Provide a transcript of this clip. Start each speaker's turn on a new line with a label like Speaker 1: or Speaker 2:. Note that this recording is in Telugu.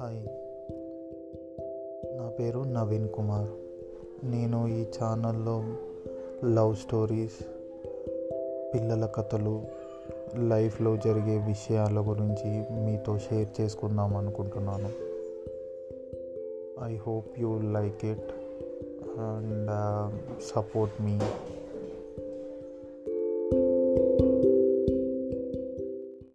Speaker 1: హాయ్. నా పేరు నవీన్ కుమార్. నేను ఈ ఛానల్లో లవ్ స్టోరీస్ పిల్లల కథలు లైఫ్లో జరిగే విషయాల గురించి మీతో షేర్ చేసుకుందాం అనుకుంటున్నాను. I hope you like it and uh, support me.